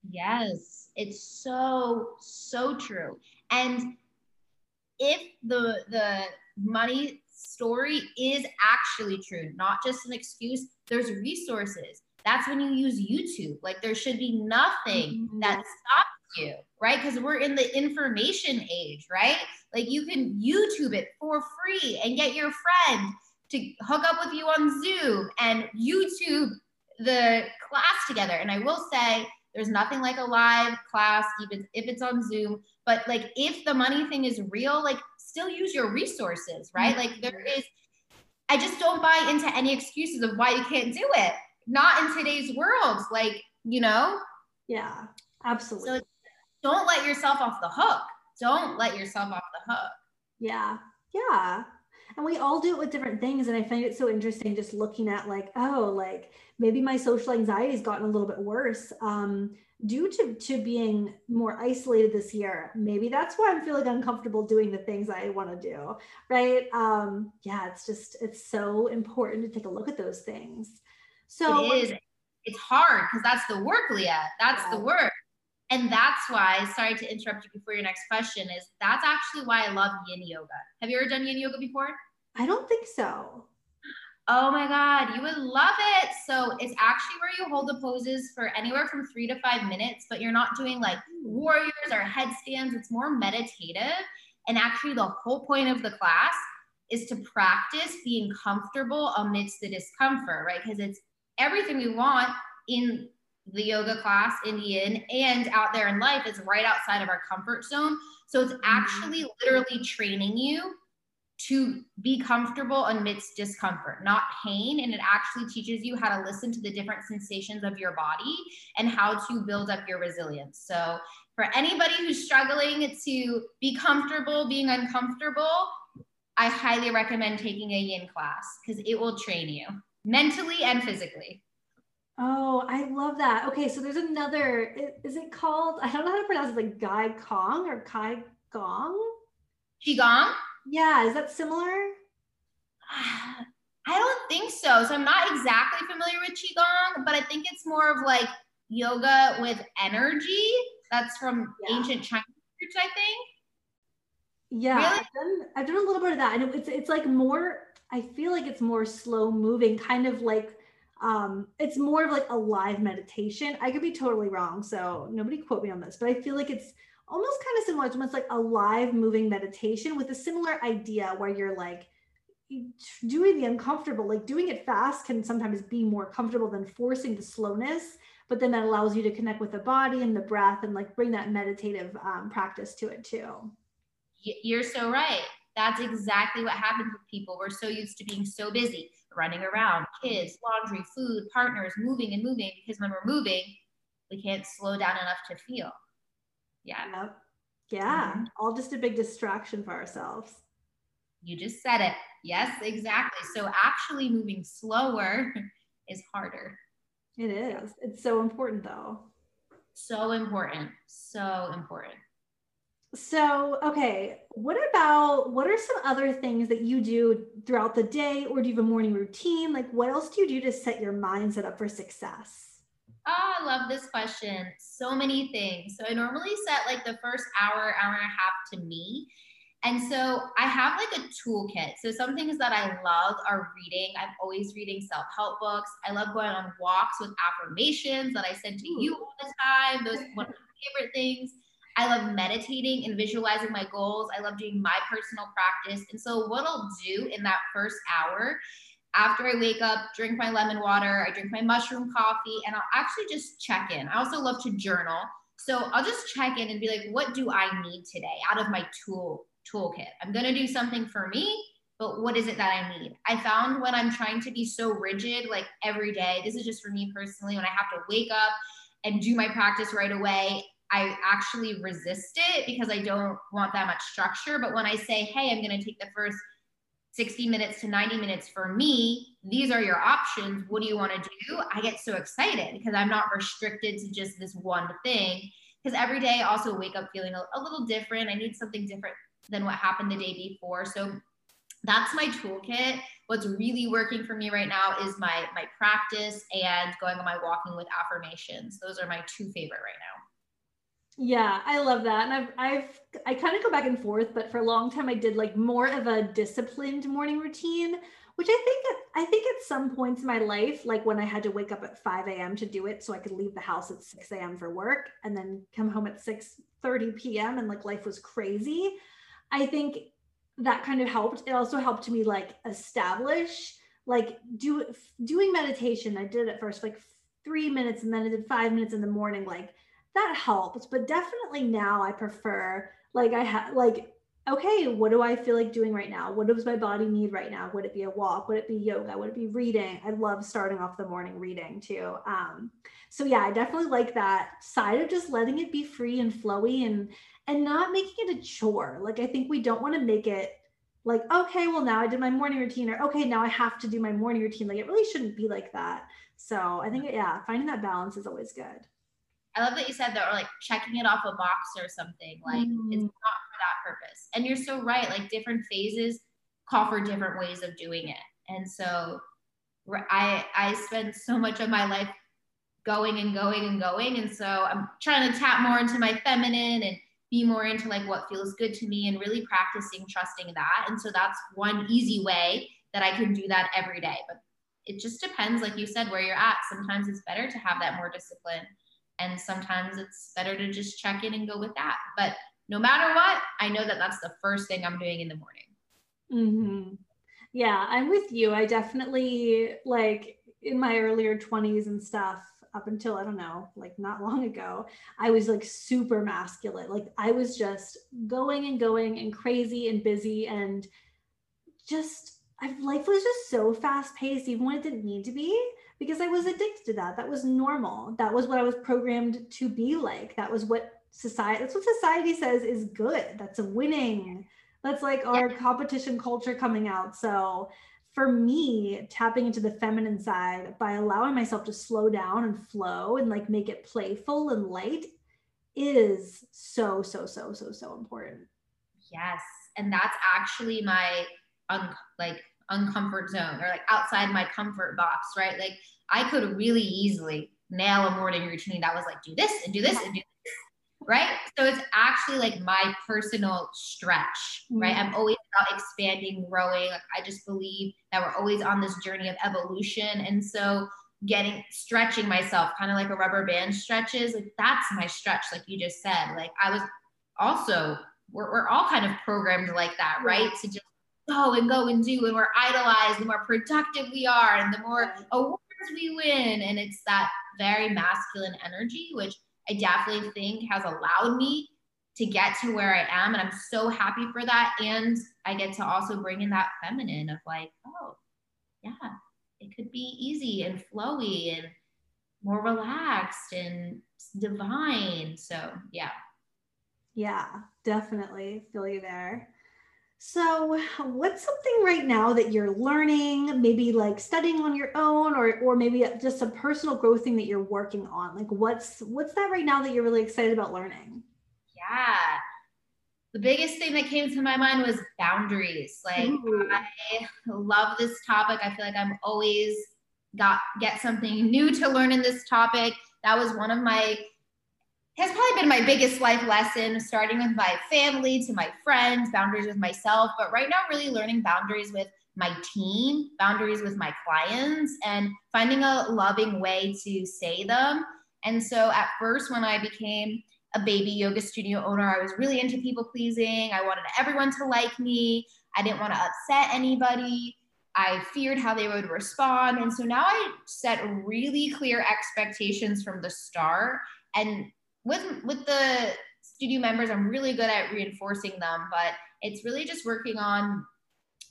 [SPEAKER 2] yes it's so so true and if the the money story is actually true, not just an excuse. There's resources. That's when you use YouTube. Like there should be nothing mm-hmm. that stops you, right? Because we're in the information age, right? Like you can YouTube it for free and get your friend to hook up with you on Zoom and YouTube the class together. And I will say, there's nothing like a live class, even if it's on Zoom. But like, if the money thing is real, like still use your resources, right? Mm-hmm. Like there is, I just don't buy into any excuses of why you can't do it. Not in today's world. Like, you know?
[SPEAKER 1] Yeah, absolutely. So
[SPEAKER 2] don't let yourself off the hook. Don't let yourself off the hook.
[SPEAKER 1] Yeah. Yeah. And we all do it with different things. And I find it so interesting just looking at like, oh, like maybe my social anxiety has gotten a little bit worse. Um, due to to being more isolated this year maybe that's why i'm feeling uncomfortable doing the things i want to do right um yeah it's just it's so important to take a look at those things so
[SPEAKER 2] it is it's hard because that's the work leah that's yeah. the work and that's why sorry to interrupt you before your next question is that's actually why i love yin yoga have you ever done yin yoga before
[SPEAKER 1] i don't think so
[SPEAKER 2] Oh my God, you would love it. So it's actually where you hold the poses for anywhere from three to five minutes, but you're not doing like warriors or headstands. It's more meditative. And actually, the whole point of the class is to practice being comfortable amidst the discomfort, right? Because it's everything we want in the yoga class in yin and out there in life is right outside of our comfort zone. So it's mm-hmm. actually literally training you to be comfortable amidst discomfort, not pain. And it actually teaches you how to listen to the different sensations of your body and how to build up your resilience. So, for anybody who's struggling to be comfortable being uncomfortable, I highly recommend taking a yin class because it will train you mentally and physically.
[SPEAKER 1] Oh, I love that. Okay, so there's another, is it called, I don't know how to pronounce it, like Gai Kong or Kai Gong?
[SPEAKER 2] Qigong?
[SPEAKER 1] Yeah, is that similar? (sighs)
[SPEAKER 2] I don't think so. So I'm not exactly familiar with Qigong, but I think it's more of like yoga with energy. That's from yeah. ancient Chinese roots, I think.
[SPEAKER 1] Yeah, really? I've, done, I've done a little bit of that. And it's it's like more, I feel like it's more slow moving, kind of like um it's more of like a live meditation. I could be totally wrong. So nobody quote me on this, but I feel like it's almost kind of similar to almost like a live moving meditation with a similar idea where you're like doing the uncomfortable like doing it fast can sometimes be more comfortable than forcing the slowness but then that allows you to connect with the body and the breath and like bring that meditative um, practice to it too.
[SPEAKER 2] You're so right. That's exactly what happens with people. We're so used to being so busy running around kids laundry food partners moving and moving because when we're moving we can't slow down enough to feel yeah. Yep.
[SPEAKER 1] Yeah. Mm-hmm. All just a big distraction for ourselves.
[SPEAKER 2] You just said it. Yes, exactly. So actually moving slower (laughs) is harder.
[SPEAKER 1] It is. It's so important though.
[SPEAKER 2] So important. So important.
[SPEAKER 1] So, okay, what about what are some other things that you do throughout the day, or do you have a morning routine? Like, what else do you do to set your mindset up for success?
[SPEAKER 2] Oh, I love this question. So many things. So, I normally set like the first hour, hour and a half to me. And so I have like a toolkit. So some things that I love are reading. I'm always reading self-help books. I love going on walks with affirmations that I send to you all the time. Those one of my favorite things. I love meditating and visualizing my goals. I love doing my personal practice. And so, what I'll do in that first hour, after I wake up, drink my lemon water, I drink my mushroom coffee, and I'll actually just check in. I also love to journal. So, I'll just check in and be like, what do I need today out of my tool toolkit? I'm to do something for me, but what is it that I need? I found when I'm trying to be so rigid, like every day, this is just for me personally, when I have to wake up and do my practice right away, I actually resist it because I don't want that much structure. But when I say, hey, I'm to take the first 60 minutes to 90 minutes for me, these are your options. What do you want to do? I get so excited because I'm not restricted to just this one thing. Because every day I also wake up feeling a, a little different. I need something different than what happened the day before. So that's my toolkit. What's really working for me right now is my my practice and going on my walking with affirmations. Those are my two favorite right now.
[SPEAKER 1] Yeah, I love that. And I've I've I kind of go back and forth, but for a long time I did like more of a disciplined morning routine, which I think I think at some points in my life, like when I had to wake up at 5 a.m. to do it so I could leave the house at 6 a.m. for work and then come home at 6 30 p.m. and like life was crazy. I think that kind of helped. It also helped me like establish like do doing meditation. I did it first like three minutes and then I did five minutes in the morning, like that helps but definitely now i prefer like i have like okay what do i feel like doing right now? What does my body need right now? Would it be a walk? Would it be yoga? Would it be reading? I love starting off the morning reading too um so yeah i definitely like that side of just letting it be free and flowy and and not making it a chore like i think we don't want to make it like okay well now i did my morning routine or okay now i have to do my morning routine like it really shouldn't be like that so i think yeah finding that balance is always good
[SPEAKER 2] I love that you said that, or like checking it off a box or something. Like mm. it's not for that purpose. And you're so right. Like different phases call for different ways of doing it. And so I I spend so much of my life going and going and going. And so I'm trying to tap more into my feminine and be more into like what feels good to me and really practicing trusting that. And so that's one easy way that I can do that every day. But it just depends, like you said, where you're at. Sometimes it's better to have that more discipline and sometimes it's better to just check in and go with that. But no matter what, I know that that's the first thing I'm doing in the morning.
[SPEAKER 1] Mm-hmm. Yeah, I'm with you. I definitely like in my earlier 20s and stuff up until I don't know, like not long ago, I was like super masculine. Like I was just going and going and crazy and busy and just I, life was just so fast paced, even when it didn't need to be because I was addicted to that. That was normal. That was what I was programmed to be like. That was what society that's what society says is good. That's a winning. That's like our competition culture coming out. So for me, tapping into the feminine side by allowing myself to slow down and flow and like make it playful and light is so so so so so important.
[SPEAKER 2] Yes, and that's actually my un- like uncomfort zone or like outside my comfort box, right? Like I could really easily nail a morning routine that was like, do this and do this and do this, right? So it's actually like my personal stretch, right? Mm-hmm. I'm always about expanding, growing. Like I just believe that we're always on this journey of evolution. And so getting stretching myself kind of like a rubber band stretches, like that's my stretch, like you just said. Like I was also, we're, we're all kind of programmed like that, right? To just go and go and do and we're idolized the more productive we are and the more awards we win. And it's that very masculine energy which i definitely think has allowed me to get to where i am. And i'm so happy for that. And i get to also bring in that feminine of like oh yeah it could be easy and flowy and more relaxed and divine. So yeah.
[SPEAKER 1] Yeah definitely feel you there so, what's something right now that you're learning, maybe like studying on your own or or maybe uh, just a personal growth thing that you're working on? Like what's what's that right now that you're really excited about learning?
[SPEAKER 2] Yeah. the biggest thing that came to my mind was boundaries. Like Ooh. I love this topic. I feel like I'm always got get something new to learn in this topic. That was one of my has probably been my biggest life lesson, starting with my family to my friends, boundaries with myself, but right now, really learning boundaries with my team, boundaries with my clients, and finding a loving way to say them. And so, at first, when I became a baby yoga studio owner, I was really into people pleasing. I wanted everyone to like me. I didn't want to upset anybody. I feared how they would respond. And so now I set really clear expectations from the start. And with with the studio members, I'm really good at reinforcing them, but it's really just working on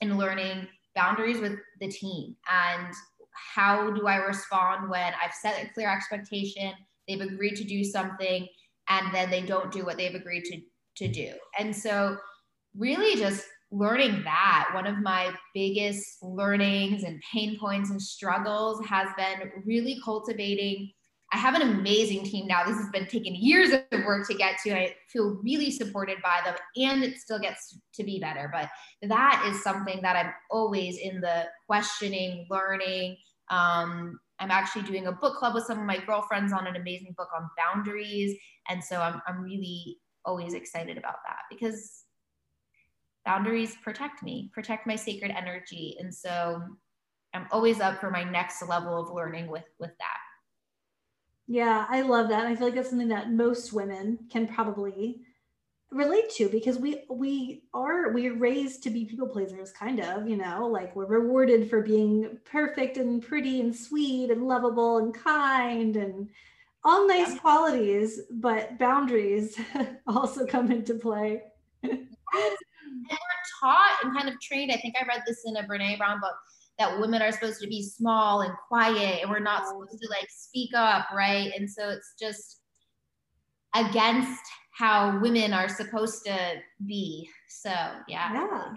[SPEAKER 2] and learning boundaries with the team and how do I respond when I've set a clear expectation, they've agreed to do something, and then they don't do what they've agreed to, to do. And so, really, just learning that one of my biggest learnings and pain points and struggles has been really cultivating I have an amazing team now. This has been taking years of work to get to, and I feel really supported by them, and it still gets to be better. But that is something that I'm always in the questioning, learning. Um, I'm actually doing a book club with some of my girlfriends on an amazing book on boundaries. And so I'm, I'm really always excited about that because boundaries protect me, protect my sacred energy. And so I'm always up for my next level of learning with, with that.
[SPEAKER 1] Yeah, I love that. I feel like that's something that most women can probably relate to because we we are we're raised to be people pleasers kind of you know like we're rewarded for being perfect and pretty and sweet and lovable and kind and all nice yeah. qualities but boundaries (laughs) also come into play
[SPEAKER 2] and we're taught and kind of trained i think i read this in a brene brown book that women are supposed to be small and quiet and we're not supposed to like speak up, right? And so it's just against how women are supposed to be. So yeah.
[SPEAKER 1] Yeah.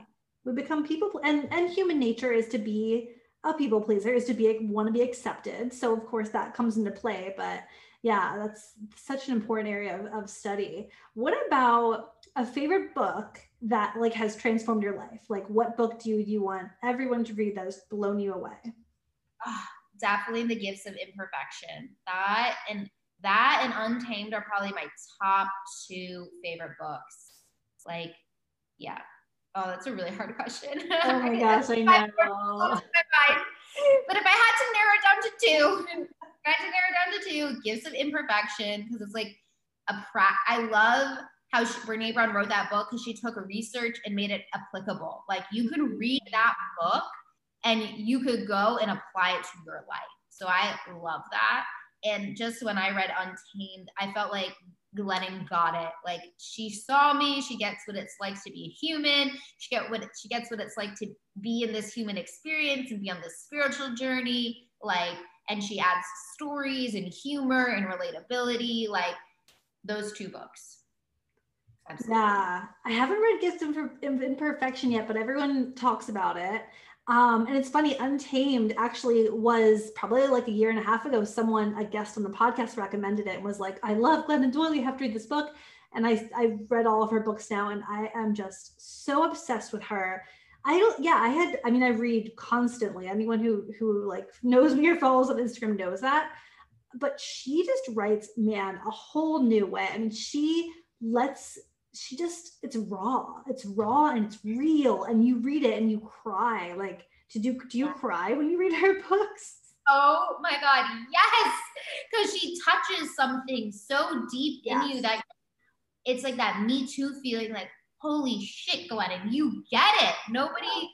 [SPEAKER 1] We become people and and human nature is to be a people pleaser, is to be want to be accepted. So of course that comes into play, but yeah, that's such an important area of, of study. What about a favorite book that like has transformed your life? Like what book do you, you want everyone to read that has blown you away?
[SPEAKER 2] Oh, definitely The Gifts of Imperfection. That and that and Untamed are probably my top two favorite books. Like, yeah. Oh, that's a really hard question.
[SPEAKER 1] Oh my (laughs) gosh, I know.
[SPEAKER 2] But if I had to narrow it down to two, (laughs) I had to narrow it down to two, Gifts of Imperfection, because it's like a pra- I love how she, Brene Brown wrote that book because she took research and made it applicable. Like you could read that book and you could go and apply it to your life. So I love that. And just when I read Untamed, I felt like Glennon got it. Like she saw me, she gets what it's like to be a human. She get what she gets what it's like to be in this human experience and be on this spiritual journey. Like, and she adds stories and humor and relatability. Like those two books.
[SPEAKER 1] Absolutely. Yeah, I haven't read Gifts of Imperfection yet, but everyone talks about it. Um, and it's funny, Untamed actually was probably like a year and a half ago. Someone, a guest on the podcast, recommended it and was like, I love Glennon Doyle. You have to read this book. And I, I've read all of her books now, and I am just so obsessed with her. I don't, yeah, I had, I mean, I read constantly. Anyone who, who like knows me or follows on Instagram knows that. But she just writes, man, a whole new way. I mean, she lets she just it's raw it's raw and it's real and you read it and you cry like to do do you cry when you read her (laughs) books?
[SPEAKER 2] Oh my god yes! Because she touches something so deep yes. in you that it's like that me too feeling like holy shit glennon you get it. Nobody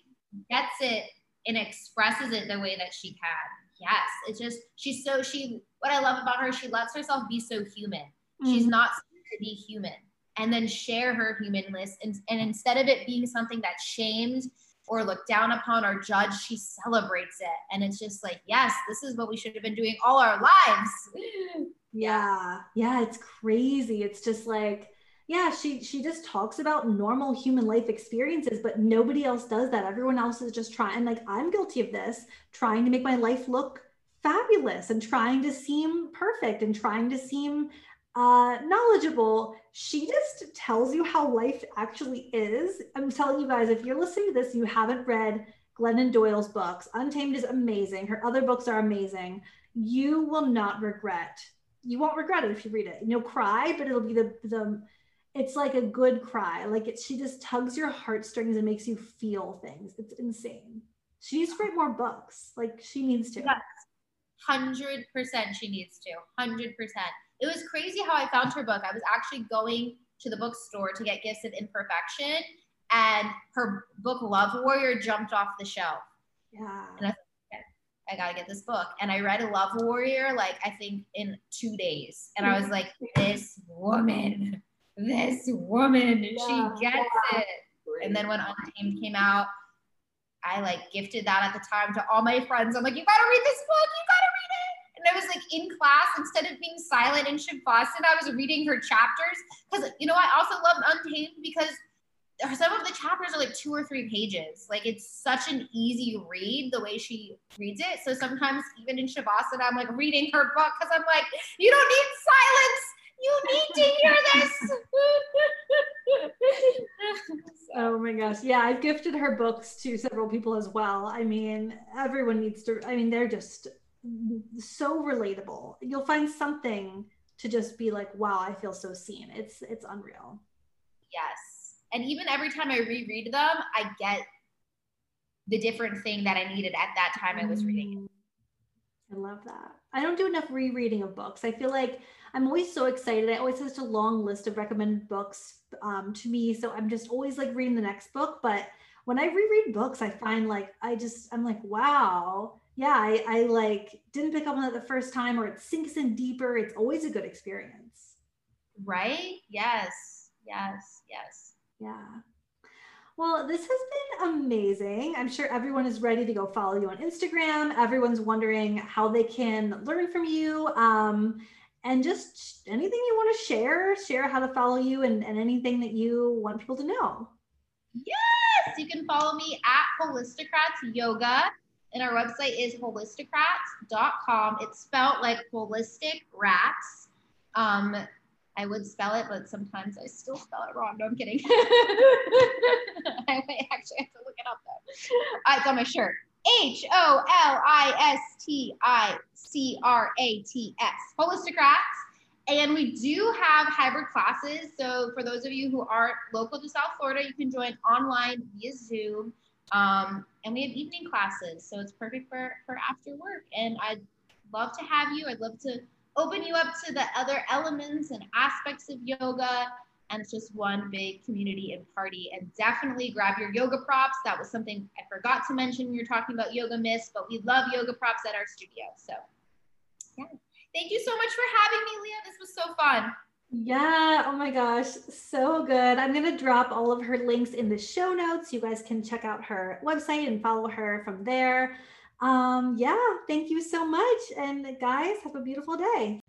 [SPEAKER 2] gets it and expresses it the way that she can. Yes it's just she's so she what i love about her she lets herself be so human. Mm-hmm. she's not to be human and then share her humanness. And, and instead of it being something that's shamed or looked down upon or judged, she celebrates it. And it's just like, yes, this is what we should have been doing all our lives. (gasps)
[SPEAKER 1] Yeah. Yeah. It's crazy. It's just like, yeah, she she just talks about normal human life experiences, but nobody else does that. Everyone else is just trying like I'm guilty of this, trying to make my life look fabulous and trying to seem perfect and trying to seem uh, knowledgeable. She just tells you how life actually is. I'm telling you guys, if you're listening to this, you haven't read Glennon Doyle's books. Untamed is amazing. Her other books are amazing. You will not regret. You won't regret it if you read it. You'll cry, but it'll be the the. It's like a good cry. Like it, she just tugs your heartstrings and makes you feel things. It's insane. She needs to write more books. Like she needs to.
[SPEAKER 2] Yes. Hundred percent, she needs to. Hundred percent. It was crazy how I found her book. I was actually going to the bookstore to get Gifts of Imperfection, and her book Love Warrior jumped off the shelf.
[SPEAKER 1] Yeah.
[SPEAKER 2] And I thought, okay, I gotta get this book. And I read a Love Warrior like I think in two days. And I was like, (laughs) this woman, this woman,
[SPEAKER 1] Yeah,
[SPEAKER 2] she gets
[SPEAKER 1] yeah.
[SPEAKER 2] it. And then when Untamed came out, I like gifted that at the time to all my friends. I'm like, you gotta read this book, you gotta And I was like in class, instead of being silent in Shavasana, I was reading her chapters. Because you know, I also loved Untamed because some of the chapters are like two or three pages. Like it's such an easy read the way she reads it. So sometimes even in Shavasana, I'm like reading her book because I'm like, you don't need silence. You need to hear this. (laughs)
[SPEAKER 1] Oh my gosh. Yeah, I've gifted her books to several people as well. I mean, everyone needs to, I mean, they're just so relatable. You'll find something to just be like, wow, I feel so seen. It's it's unreal.
[SPEAKER 2] yes. And even every time I reread them, I get the different thing that I needed at that time I was reading.
[SPEAKER 1] Mm. I love that. I don't do enough rereading of books. I feel like I'm always so excited. I always have such a long list of recommended books um, to me. So I'm just always like reading the next book. But when I reread books, I find like I just I'm like, wow, yeah, I, I like didn't pick up on it the first time, or it sinks in deeper. It's always a good experience.
[SPEAKER 2] Right? Yes. Yes. Yes.
[SPEAKER 1] Yeah. Well, this has been amazing. I'm sure everyone is ready to go follow you on Instagram. Everyone's wondering how they can learn from you. Um, and just anything you want to share, share how to follow you and, and anything that you want people to know.
[SPEAKER 2] Yes, you can follow me at Holisticrats Yoga. And our website is holisticrats.com. It's spelled like holistic rats. Um, I would spell it, but sometimes I still spell it wrong. No, I'm kidding. (laughs) I actually have to look it up though. Uh, it's on my shirt. H O L I S T I C R A T S. Holisticrats. And we do have hybrid classes. So for those of you who aren't local to South Florida, you can join online via Zoom. Um, and we have evening classes. So it's perfect for, for after work. And I'd love to have you. I'd love to open you up to the other elements and aspects of yoga. And it's just one big community and party. And definitely grab your yoga props. That was something I forgot to mention when you were talking about Yoga Miss, but we love yoga props at our studio. So yeah. Thank you so much for having me, Leah. This was so fun.
[SPEAKER 1] Yeah. Oh my gosh. So good. I'm going to drop all of her links in the show notes. You guys can check out her website and follow her from there. Um, yeah. Thank you so much. And guys, have a beautiful day.